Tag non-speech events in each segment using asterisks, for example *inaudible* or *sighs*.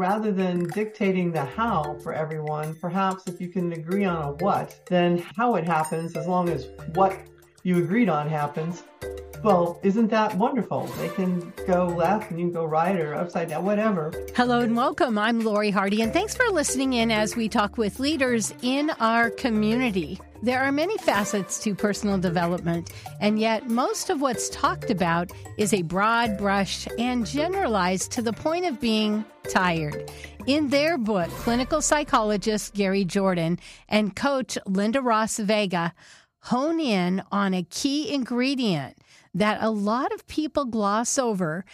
Rather than dictating the how for everyone, perhaps if you can agree on a what, then how it happens, as long as what you agreed on happens, well, isn't that wonderful? They can go left and you can go right or upside down, whatever. Hello and welcome. I'm Lori Hardy, and thanks for listening in as we talk with leaders in our community. There are many facets to personal development, and yet most of what's talked about is a broad brush and generalized to the point of being tired. In their book, clinical psychologist Gary Jordan and coach Lynda Ross Vega hone in on a key ingredient that a lot of people gloss over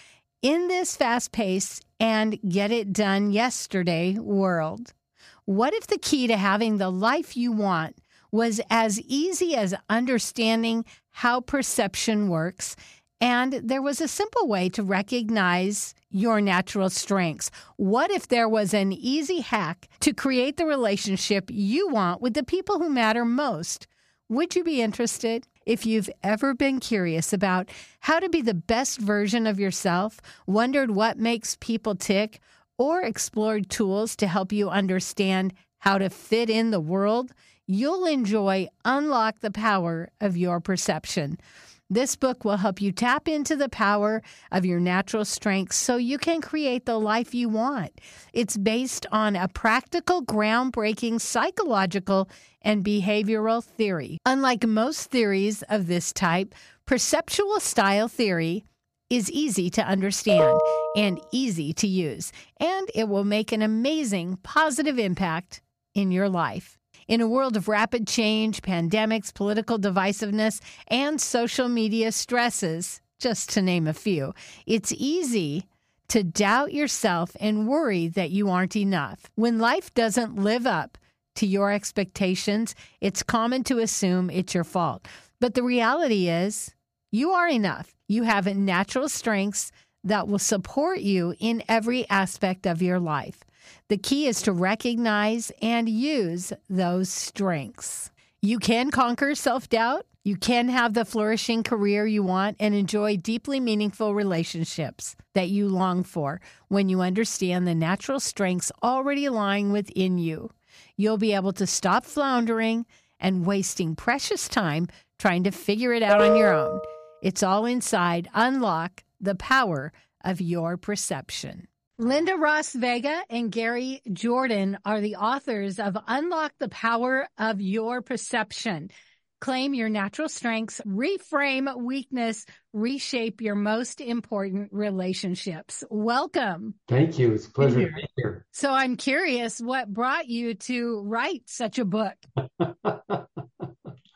in this fast paced and get it done yesterday world. What if the key to having the life you want was as easy as understanding how perception works and there was a simple way to recognize your natural strengths. What if there was an easy hack to create the relationship you want with the people who matter most? Would you be interested? If you've ever been curious about how to be the best version of yourself, wondered what makes people tick, or explored tools to help you understand how to fit in the world, you'll enjoy Unlock the Power of Your Perception. This book will help you tap into the power of your natural strengths so you can create the life you want. It's based on a practical, groundbreaking psychological and behavioral theory. Unlike most theories of this type, perceptual style theory is easy to understand and easy to use, and it will make an amazing positive impact in your life. In a world of rapid change, pandemics, political divisiveness, and social media stresses, just to name a few, it's easy to doubt yourself and worry that you aren't enough. When life doesn't live up to your expectations, it's common to assume it's your fault. But the reality is, you are enough. You have natural strengths that will support you in every aspect of your life. The key is to recognize and use those strengths. You can conquer self doubt. You can have the flourishing career you want and enjoy deeply meaningful relationships that you long for when you understand the natural strengths already lying within you. You'll be able to stop floundering and wasting precious time trying to figure it out on your own. It's all inside. Unlock the power of your perception. Lynda Ross Vega and Gary Jordan are the authors of Unlock the Power of Your Perception. Claim your natural strengths, reframe weakness, reshape your most important relationships. Welcome. Thank you. It's a pleasure to be here. So I'm curious what brought you to write such a book? *laughs*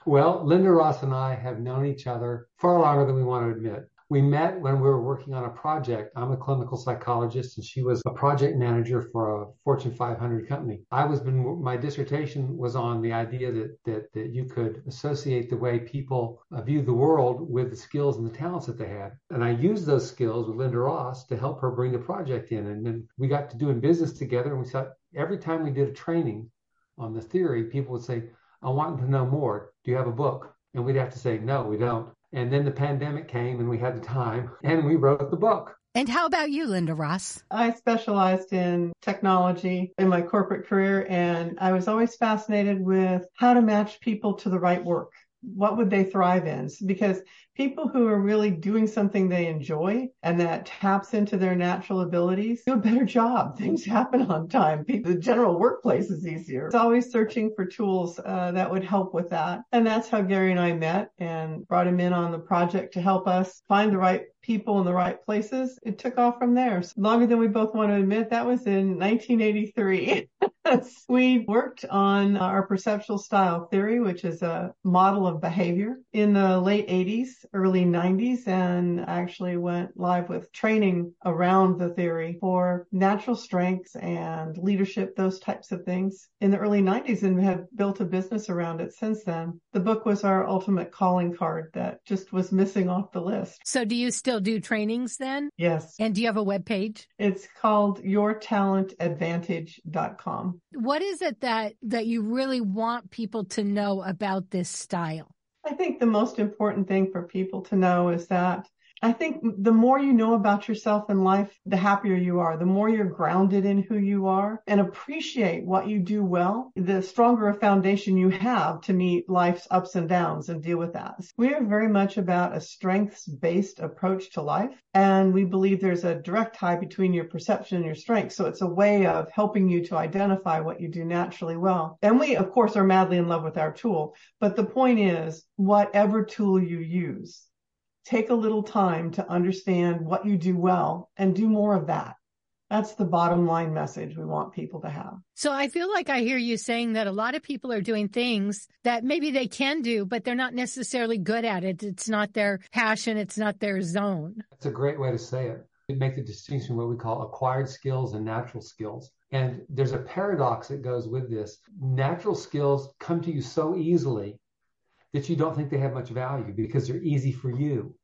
well, Lynda Ross and I have known each other far longer than we want to admit. We met when we were working on a project. I'm a clinical psychologist and she was a project manager for a Fortune 500 company. I was been, my dissertation was on the idea that, that, that you could associate the way people view the world with the skills and the talents that they had. And I used those skills with Lynda Ross to help her bring the project in. And then we got to doing business together and we thought every time we did a training on the theory, people would say, I want to know more. Do you have a book? And we'd have to say, no, we don't. And then the pandemic came and we had the time and we wrote the book. And how about you, Lynda Ross? I specialized in technology in my corporate career, and I was always fascinated with how to match people to the right work. What would they thrive in? Because people who are really doing something they enjoy and that taps into their natural abilities do a better job. *laughs* Things happen on time. The general workplace is easier. It's always searching for tools uh, that would help with that. And that's how Gary and I met and brought him in on the project to help us find the right people in the right places. It took off from there. So longer than we both want to admit, that was in 1983. *laughs* we worked on our perceptual style theory, which is a model of behavior in the late 80s early 90s and actually went live with training around the theory for natural strengths and leadership, those types of things in the early 90s and have built a business around it since then. The book was our ultimate calling card that just was missing off the list. So do you still do trainings then? Yes. And do you have a web page? It's called yourtalentadvantage.com. What is it that that you really want people to know about this style? I think the most important thing for people to know is that I think the more you know about yourself in life, the happier you are, the more you're grounded in who you are and appreciate what you do well, the stronger a foundation you have to meet life's ups and downs and deal with that. We are very much about a strengths based approach to life. And we believe there's a direct tie between your perception and your strengths. So it's a way of helping you to identify what you do naturally well. And we, of course, are madly in love with our tool. But the point is, whatever tool you use, take a little time to understand what you do well and do more of that. That's the bottom line message we want people to have. So I feel like I hear you saying that a lot of people are doing things that maybe they can do, but they're not necessarily good at it. It's not their passion. It's not their zone. That's a great way to say it. It make the distinction what we call acquired skills and natural skills. And there's a paradox that goes with this. Natural skills come to you so easily that you don't think they have much value because they're easy for you.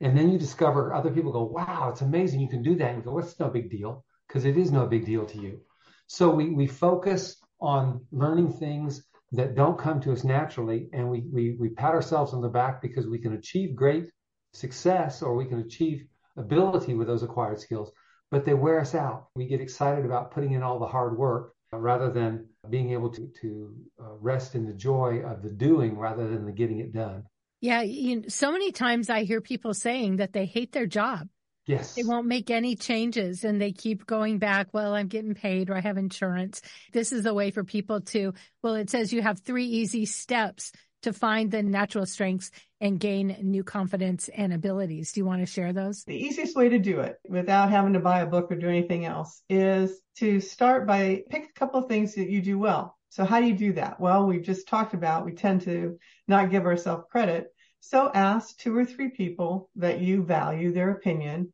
And then you discover other people go, wow, it's amazing you can do that. And go, it's no big deal because it is no big deal to you. So we, we focus on learning things that don't come to us naturally. And we, we, we pat ourselves on the back because we can achieve great success or we can achieve ability with those acquired skills, but they wear us out. We get excited about putting in all the hard work rather than being able to, to uh, rest in the joy of the doing rather than the getting it done. Yeah. You know, so many times I hear people saying that they hate their job. Yes. They won't make any changes and they keep going back. Well, I'm getting paid or I have insurance. This is a way for people to, well, it says you have three easy steps to find the natural strengths and gain new confidence and abilities. Do you want to share those? The easiest way to do it without having to buy a book or do anything else is to start by pick a couple of things that you do well. So how do you do that? Well, we just talked about we tend to not give ourselves credit. So ask two or three people that you value their opinion.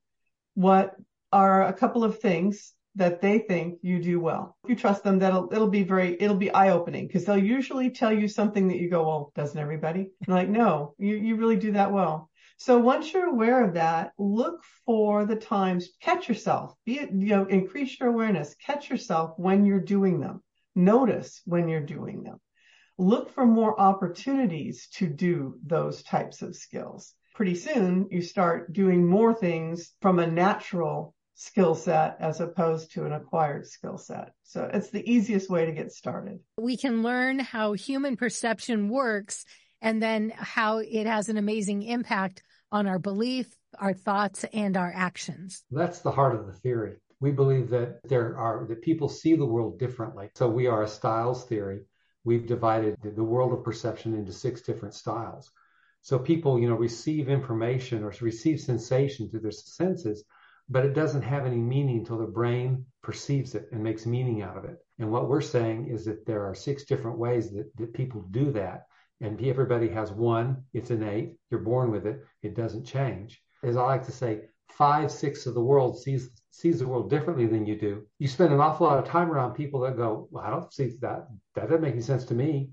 What are a couple of things that they think you do well. If you trust them, that'll it'll be very it'll be eye opening because they'll usually tell you something that you go, well, doesn't everybody? And like, no, you you really do that well. So once you're aware of that, look for the times, catch yourself, be it, you know, increase your awareness, catch yourself when you're doing them. Notice when you're doing them. Look for more opportunities to do those types of skills. Pretty soon you start doing more things from a natural skill set as opposed to an acquired skill set. So it's the easiest way to get started. We can learn how human perception works and then how it has an amazing impact on our belief, our thoughts, and our actions. That's the heart of the theory. We believe that there are that people see the world differently. So we are a styles theory. We've divided the world of perception into six different styles. So people, you know, receive information or receive sensation through their senses, but it doesn't have any meaning until the brain perceives it and makes meaning out of it. And what we're saying is that there are six different ways that, that people do that. And everybody has one, it's innate, you're born with it, it doesn't change. As I like to say, five sixths of the world sees sees the world differently than you do. You spend an awful lot of time around people that go, well, I don't see that. That doesn't make any sense to me.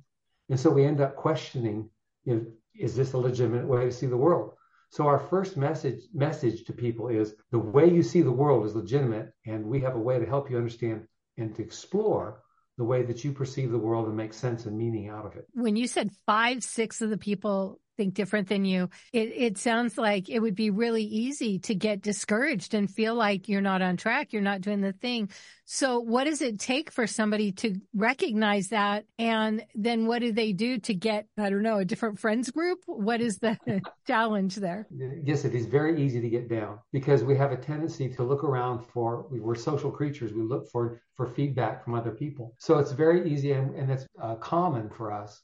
And so we end up questioning, you know, is this a legitimate way to see the world? So our first message message to people is the way you see the world is legitimate, and we have a way to help you understand and to explore the way that you perceive the world and make sense and meaning out of it. When you said five, six of the people think different than you, it, it sounds like it would be really easy to get discouraged and feel like you're not on track, you're not doing the thing. So what does it take for somebody to recognize that? And then what do they do to get, I don't know, a different friends group? What is the *laughs* challenge there? Yes, it is very easy to get down because we have a tendency to look around for, we're social creatures. We look for, for feedback from other people. So it's very easy and, and it's uh, common for us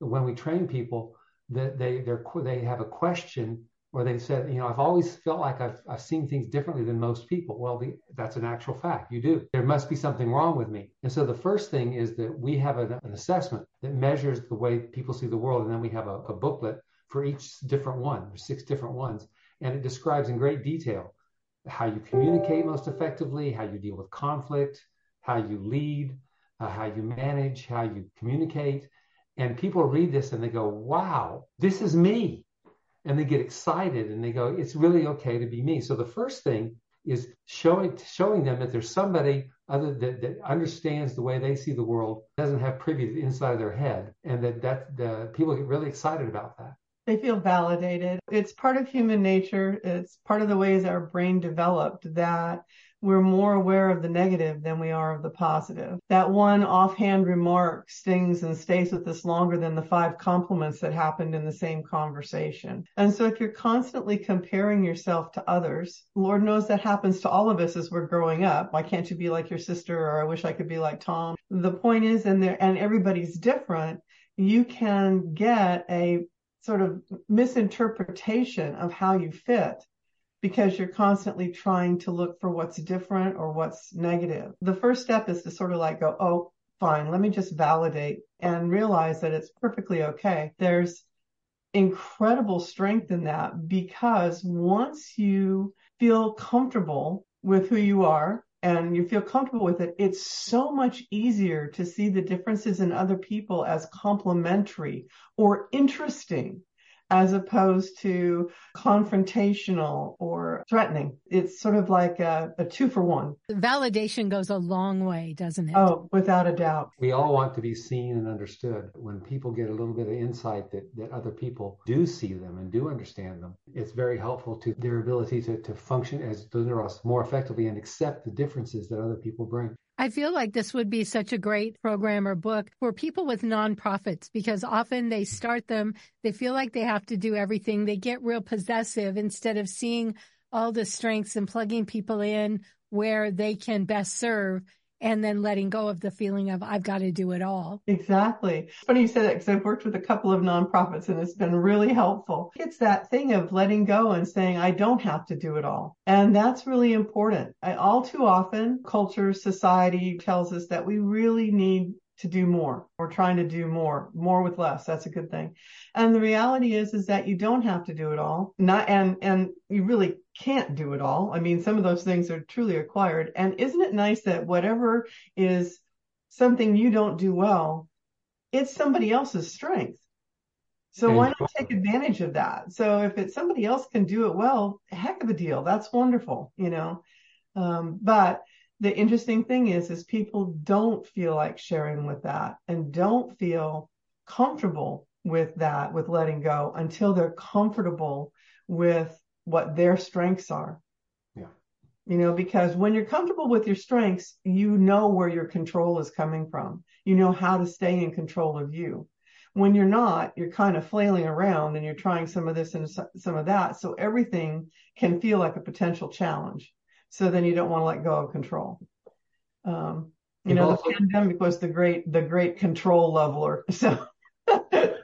when we train people that they they're they have a question or they said, you know, I've always felt like I've I've seen things differently than most people. Well, the, that's an actual fact. You do. There must be something wrong with me. And so the first thing is that we have an, an assessment that measures the way people see the world, and then we have a, a booklet for each different one. There's six different ones, and it describes in great detail how you communicate most effectively, how you deal with conflict, how you lead, uh, how you manage, how you communicate and people read this and they go, wow, this is me. And they get excited and they go, it's really okay to be me. So the first thing is showing showing them that there's somebody other that, that understands the way they see the world, doesn't have privy to the inside of their head, and that that the people get really excited about that. They feel validated. It's part of human nature. It's part of the ways our brain developed that we're more aware of the negative than we are of the positive. That one offhand remark stings and stays with us longer than the five compliments that happened in the same conversation. And so if you're constantly comparing yourself to others, Lord knows that happens to all of us as we're growing up. Why can't you be like your sister? Or I wish I could be like Tom. The point is, and there, and everybody's different. You can get a sort of misinterpretation of how you fit because you're constantly trying to look for what's different or what's negative. The first step is to sort of like go, oh, fine, let me just validate and realize that it's perfectly okay. There's incredible strength in that because once you feel comfortable with who you are and you feel comfortable with it, it's so much easier to see the differences in other people as complementary or interesting as opposed to confrontational or threatening. It's sort of like a, a, two for one. Validation goes a long way, doesn't it? Oh, without a doubt. We all want to be seen and understood. When people get a little bit of insight that, that other people do see them and do understand them, it's very helpful to their ability to, to function as Dolinos more effectively and accept the differences that other people bring. I feel like this would be such a great program or book for people with nonprofits because often they start them, they feel like they have to do everything. They get real possessive instead of seeing all the strengths and plugging people in where they can best serve and then letting go of the feeling of I've got to do it all. Exactly. It's funny you say that because I've worked with a couple of nonprofits and it's been really helpful. It's that thing of letting go and saying I don't have to do it all. And that's really important. I, all too often culture, society tells us that we really need to do more. We're trying to do more, more with less. That's a good thing. And the reality is, is that you don't have to do it all. Not, and, and you really can't do it all. I mean, some of those things are truly acquired. And isn't it nice that whatever is something you don't do well, it's somebody else's strength. So why not take advantage of that? So if it's somebody else can do it well, heck of a deal. That's wonderful, you know. Um, but the interesting thing is, is people don't feel like sharing with that and don't feel comfortable with that, with letting go until they're comfortable with what their strengths are. Yeah. You know, because when you're comfortable with your strengths, you know where your control is coming from. You know how to stay in control of you. When you're not, you're kind of flailing around and you're trying some of this and some of that. So everything can feel like a potential challenge. So then you don't want to let go of control. Um, you know, the pandemic was the great, the great control leveler. *laughs*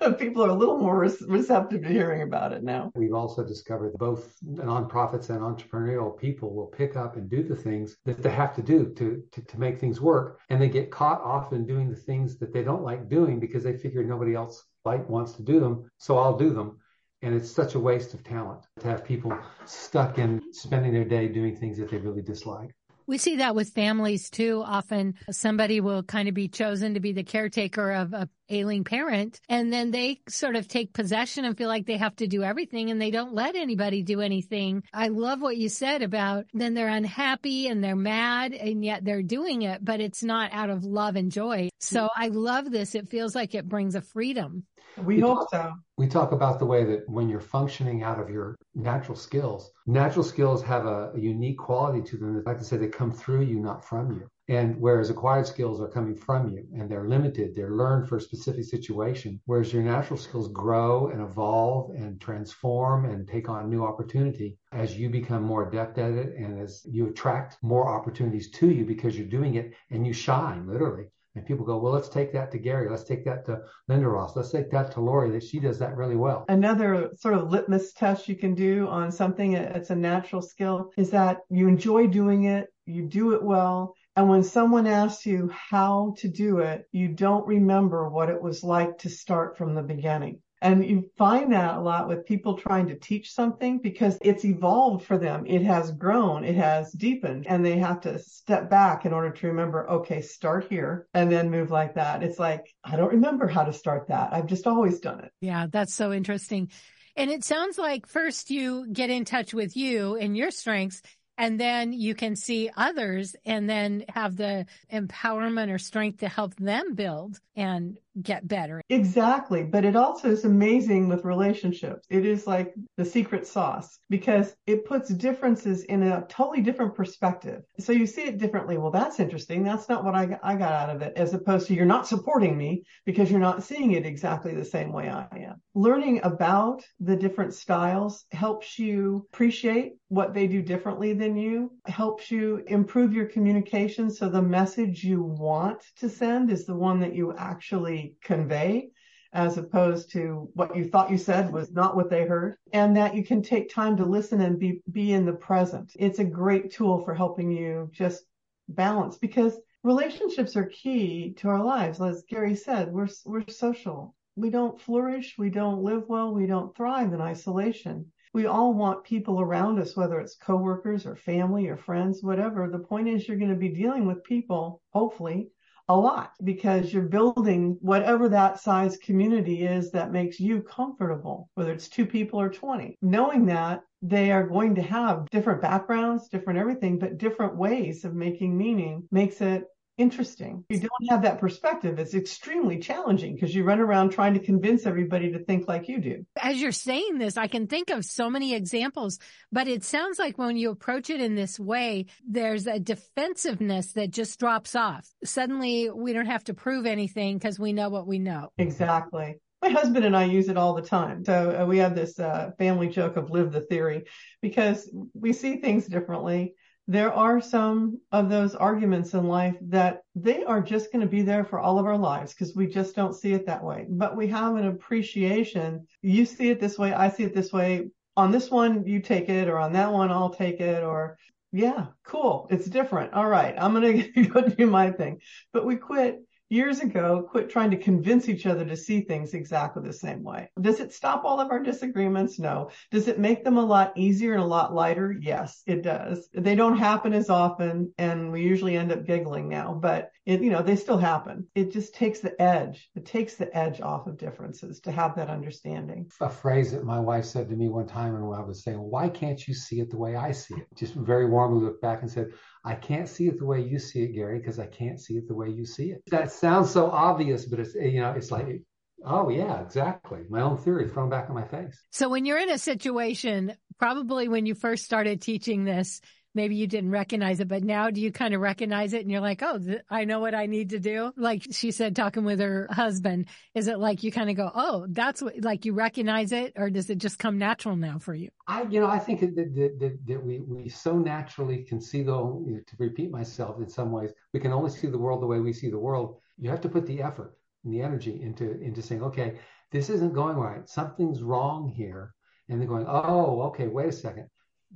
So people are a little more receptive to hearing about it now. We've also discovered that both nonprofits and entrepreneurial people will pick up and do the things that they have to do to, to, to make things work. And they get caught often doing the things that they don't like doing because they figure nobody else like wants to do them. So I'll do them. And it's such a waste of talent to have people stuck in spending their day doing things that they really dislike. We see that with families too. Often somebody will kind of be chosen to be the caretaker of a ailing parent and then they sort of take possession and feel like they have to do everything and they don't let anybody do anything. I love what you said about then they're unhappy and they're mad and yet they're doing it, but it's not out of love and joy. So I love this. It feels like it brings a freedom. We, we hope talk, so. We talk about the way that when you're functioning out of your natural skills, natural skills have a, a unique quality to them. Like to say they come through you, not from you. And whereas acquired skills are coming from you and they're limited, they're learned for a specific situation, whereas your natural skills grow and evolve and transform and take on new opportunity as you become more adept at it and as you attract more opportunities to you because you're doing it and you shine literally. And people go, well, let's take that to Gary. Let's take that to Lynda Ross. Let's take that to Lori that she does that really well. Another sort of litmus test you can do on something that's a natural skill is that you enjoy doing it, you do it well, and when someone asks you how to do it, you don't remember what it was like to start from the beginning. And you find that a lot with people trying to teach something because it's evolved for them. It has grown. It has deepened and they have to step back in order to remember, okay, start here and then move like that. It's like, I don't remember how to start that. I've just always done it. Yeah, that's so interesting. And it sounds like first you get in touch with you and your strengths and then you can see others and then have the empowerment or strength to help them build and get better. Exactly. But it also is amazing with relationships. It is like the secret sauce because it puts differences in a totally different perspective. So you see it differently. Well, that's interesting. That's not what I, I got out of it, as opposed to you're not supporting me because you're not seeing it exactly the same way I am. Learning about the different styles helps you appreciate what they do differently than you, helps you improve your communication so the message you want to send is the one that you actually convey as opposed to what you thought you said was not what they heard and that you can take time to listen and be be in the present. It's a great tool for helping you just balance because relationships are key to our lives. As Gary said, we're we're social. We don't flourish, we don't live well, we don't thrive in isolation we all want people around us, whether it's coworkers or family or friends, whatever. The point is you're going to be dealing with people, hopefully, a lot because you're building whatever that size community is that makes you comfortable, whether it's two people or 20. Knowing that they are going to have different backgrounds, different everything, but different ways of making meaning makes it interesting. You don't have that perspective, it's extremely challenging because you run around trying to convince everybody to think like you do. As you're saying this, I can think of so many examples, but it sounds like when you approach it in this way, there's a defensiveness that just drops off. Suddenly we don't have to prove anything because we know what we know. Exactly. My husband and I use it all the time. So uh, we have this uh, family joke of live the theory because we see things differently there are some of those arguments in life that they are just going to be there for all of our lives because we just don't see it that way. But we have an appreciation. You see it this way. I see it this way. On this one, you take it, or on that one, I'll take it, or yeah, cool. It's different. All right. I'm going *laughs* to go do my thing. But we quit years ago quit trying to convince each other to see things exactly the same way. Does it stop all of our disagreements? No. Does it make them a lot easier and a lot lighter? Yes, it does. They don't happen as often and we usually end up giggling now, but it, you know, they still happen. It just takes the edge. It takes the edge off of differences to have that understanding. A phrase that my wife said to me one time when I was saying, why can't you see it the way I see it? Just very warmly looked back and said, I can't see it the way you see it, Gary, because I can't see it the way you see it. That sounds so obvious, but it's, you know, it's like, oh, yeah, exactly. My own theory thrown back in my face. So when you're in a situation, probably when you first started teaching this, maybe you didn't recognize it, but now do you kind of recognize it and you're like, oh, th- I know what I need to do? Like she said, talking with her husband, is it like you kind of go, oh, that's what, like you recognize it or does it just come natural now for you? I, you know, I think that, that, that, we, we so naturally can see the, you know, to repeat myself in some ways, we can only see the world the way we see the world. You have to put the effort and the energy into, into saying, okay, this isn't going right. Something's wrong here. And then going, oh, okay, wait a second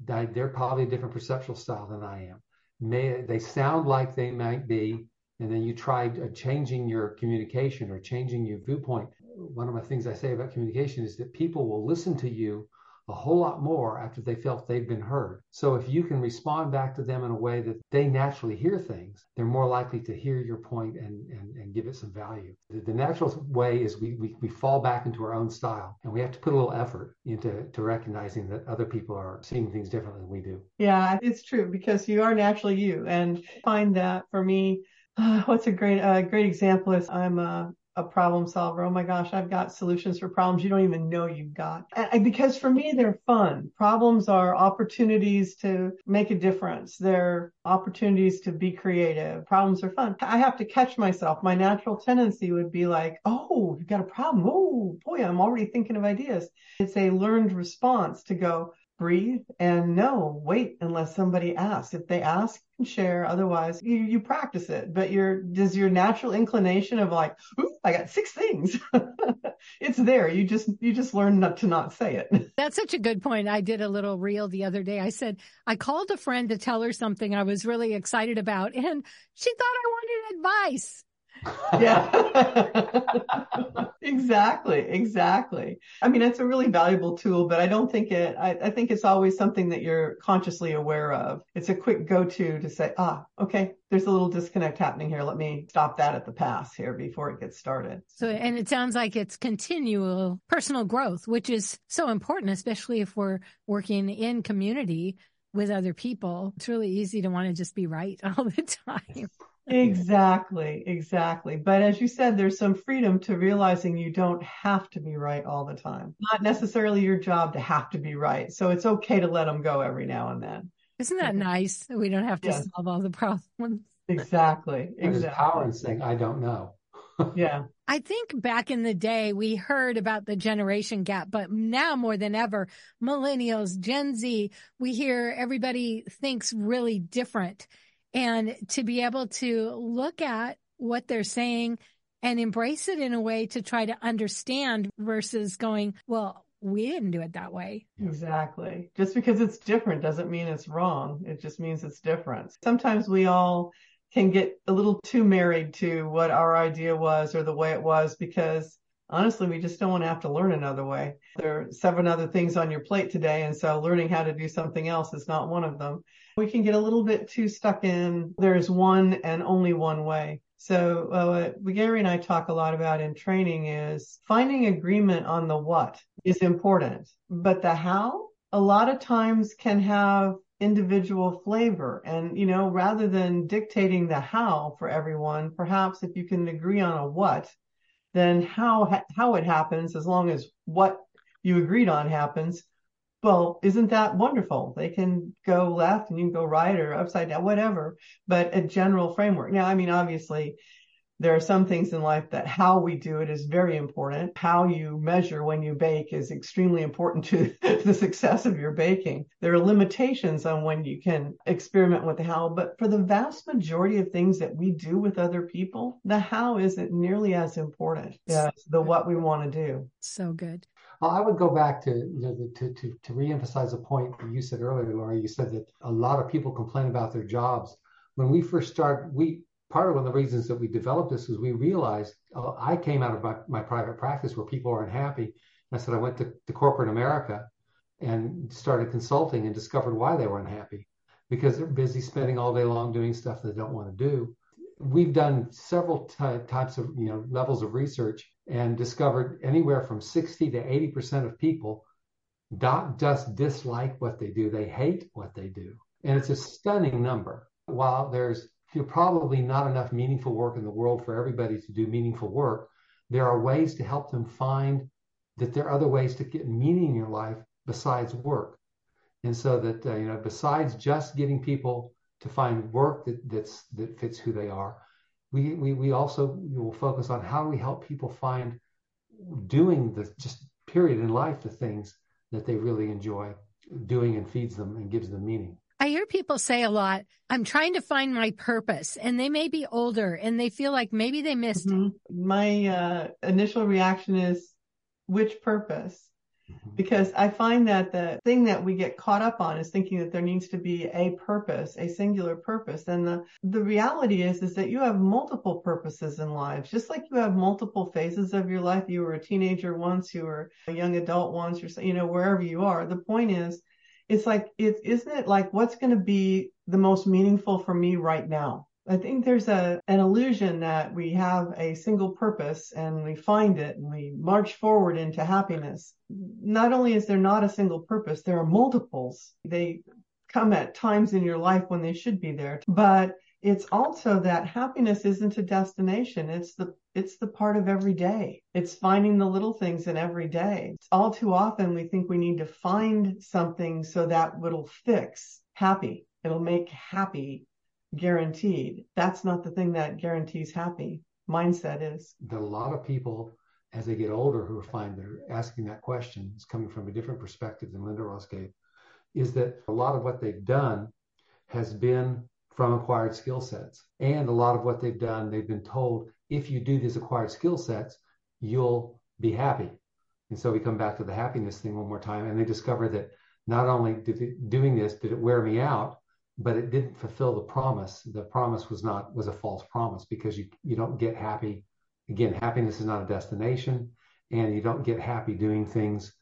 they're probably a different perceptual style than I am. May, they sound like they might be, and then you try uh, changing your communication or changing your viewpoint. One of the things I say about communication is that people will listen to you a whole lot more after they felt they've been heard. So if you can respond back to them in a way that they naturally hear things, they're more likely to hear your point and, and, and give it some value. The, the natural way is we, we, we fall back into our own style and we have to put a little effort into to recognizing that other people are seeing things differently than we do. Yeah, it's true because you are naturally you and find that for me, uh, *sighs* what's a great, uh, great example is I'm a a problem solver. Oh my gosh, I've got solutions for problems you don't even know you've got. And because for me, they're fun. Problems are opportunities to make a difference. They're opportunities to be creative. Problems are fun. I have to catch myself. My natural tendency would be like, Oh, you've got a problem. Oh boy, I'm already thinking of ideas. It's a learned response to go, breathe and no, wait unless somebody asks. If they ask, and share. Otherwise, you, you practice it. But your does your natural inclination of like, I got six things. *laughs* it's there. You just you just learn not to not say it. *laughs* That's such a good point. I did a little reel the other day. I said I called a friend to tell her something I was really excited about, and she thought I wanted advice yeah. *laughs* exactly. Exactly. I mean, it's a really valuable tool, but I don't think it, I, I, think it's always something that you're consciously aware of. It's a quick go to to say, ah, okay, there's a little disconnect happening here. Let me stop that at the pass here before it gets started. So, and it sounds like it's continual personal growth, which is so important, especially if we're working in community with other people. It's really easy to want to just be right *laughs* all the time. Exactly, exactly. But as you said, there's some freedom to realizing you don't have to be right all the time. Not necessarily your job to have to be right. So it's okay to let them go every now and then. Isn't that nice? We don't have to yes. solve all the problems. Exactly. Exactly. There's power in saying, I don't know. *laughs* yeah. I think back in the day, we heard about the generation gap, but now more than ever, millennials, Gen Z, we hear everybody thinks really different. And to be able to look at what they're saying and embrace it in a way to try to understand versus going, well, we didn't do it that way. Exactly. Just because it's different doesn't mean it's wrong. It just means it's different. Sometimes we all can get a little too married to what our idea was or the way it was because honestly, we just don't want to have to learn another way. There are seven other things on your plate today. And so learning how to do something else is not one of them. We can get a little bit too stuck in there's one and only one way. So uh, what Gary and I talk a lot about in training is finding agreement on the what is important, but the how a lot of times can have individual flavor. And, you know, rather than dictating the how for everyone, perhaps if you can agree on a what, then how, how it happens, as long as what you agreed on happens, well, isn't that wonderful? They can go left and you can go right or upside down, whatever, but a general framework. Now, I mean, obviously there are some things in life that how we do it is very important. How you measure when you bake is extremely important to *laughs* the success of your baking. There are limitations on when you can experiment with the how, but for the vast majority of things that we do with other people, the how isn't nearly as important as the what we want to do. So good. Well, I would go back to you know to to to reemphasize a point that you said earlier, Laura. You said that a lot of people complain about their jobs. When we first start, we part of one of the reasons that we developed this is we realized uh, I came out of my, my private practice where people are unhappy. I said I went to, to corporate America and started consulting and discovered why they were unhappy because they're busy spending all day long doing stuff they don't want to do. We've done several types of you know levels of research and discovered anywhere from 60 to 80% of people not just dislike what they do, they hate what they do. And it's a stunning number. While there's probably not enough meaningful work in the world for everybody to do meaningful work, there are ways to help them find that there are other ways to get meaning in your life besides work. And so that, uh, you know, besides just getting people to find work that, that's, that fits who they are, we, we, we also will focus on how do we help people find doing the just period in life the things that they really enjoy doing and feeds them and gives them meaning. I hear people say a lot, I'm trying to find my purpose and they may be older and they feel like maybe they missed mm-hmm. My uh, initial reaction is which purpose? Mm-hmm. because I find that the thing that we get caught up on is thinking that there needs to be a purpose, a singular purpose. And the, the reality is, is that you have multiple purposes in life, just like you have multiple phases of your life. You were a teenager once, you were a young adult once, you're, you know, wherever you are. The point is, it's like, it, isn't it like what's going to be the most meaningful for me right now? I think there's a an illusion that we have a single purpose and we find it and we march forward into happiness. Not only is there not a single purpose, there are multiples. They come at times in your life when they should be there. But it's also that happiness isn't a destination. It's the it's the part of every day. It's finding the little things in every day. All too often we think we need to find something so that it'll fix happy. It'll make happy guaranteed. That's not the thing that guarantees happy. Mindset is. That a lot of people, as they get older, who find they're asking that question, is coming from a different perspective than Lynda Ross gave, is that a lot of what they've done has been from acquired skill sets. And a lot of what they've done, they've been told if you do these acquired skill sets, you'll be happy. And so we come back to the happiness thing one more time, and they discover that not only did doing this did it wear me out, but it didn't fulfill the promise. The promise was not was a false promise because you you don't get happy. Again, happiness is not a destination, and you don't get happy doing things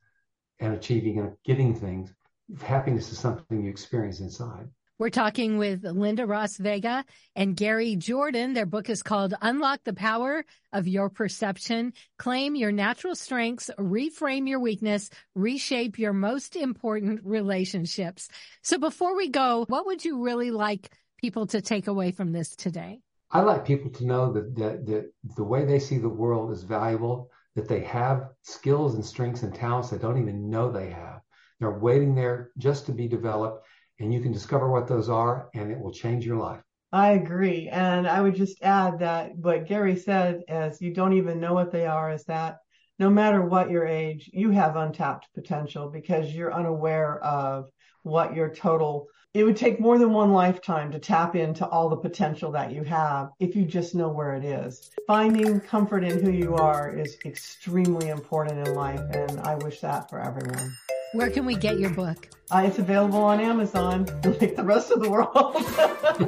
and achieving and getting things. Happiness is something you experience inside. We're talking with Lynda Ross Vega and Gary Jordan. Their book is called Unlock the Power of Your Perception. Claim your natural strengths, reframe your weakness, reshape your most important relationships. So before we go, what would you really like people to take away from this today? I like people to know that, that, that the way they see the world is valuable, that they have skills and strengths and talents they don't even know they have. They're waiting there just to be developed, and you can discover what those are, and it will change your life. I agree. And I would just add that what Gary said, as you don't even know what they are, is that no matter what your age, you have untapped potential because you're unaware of what your total it would take more than one lifetime to tap into all the potential that you have if you just know where it is. Finding comfort in who you are is extremely important in life, and I wish that for everyone. Where can we get your book? Uh, it's available on Amazon, *laughs* like the rest of the world.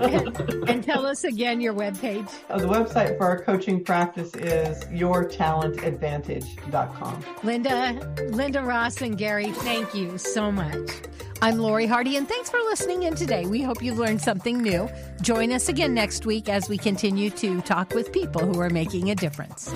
and, *laughs* and, tell us again your webpage. Uh, the website for our coaching practice is yourtalentadvantage.com. Lynda, Lynda Ross and Gary, thank you so much. I'm Lori Hardy, and thanks for listening in today. We hope you've learned something new. Join us again next week as we continue to talk with people who are making a difference.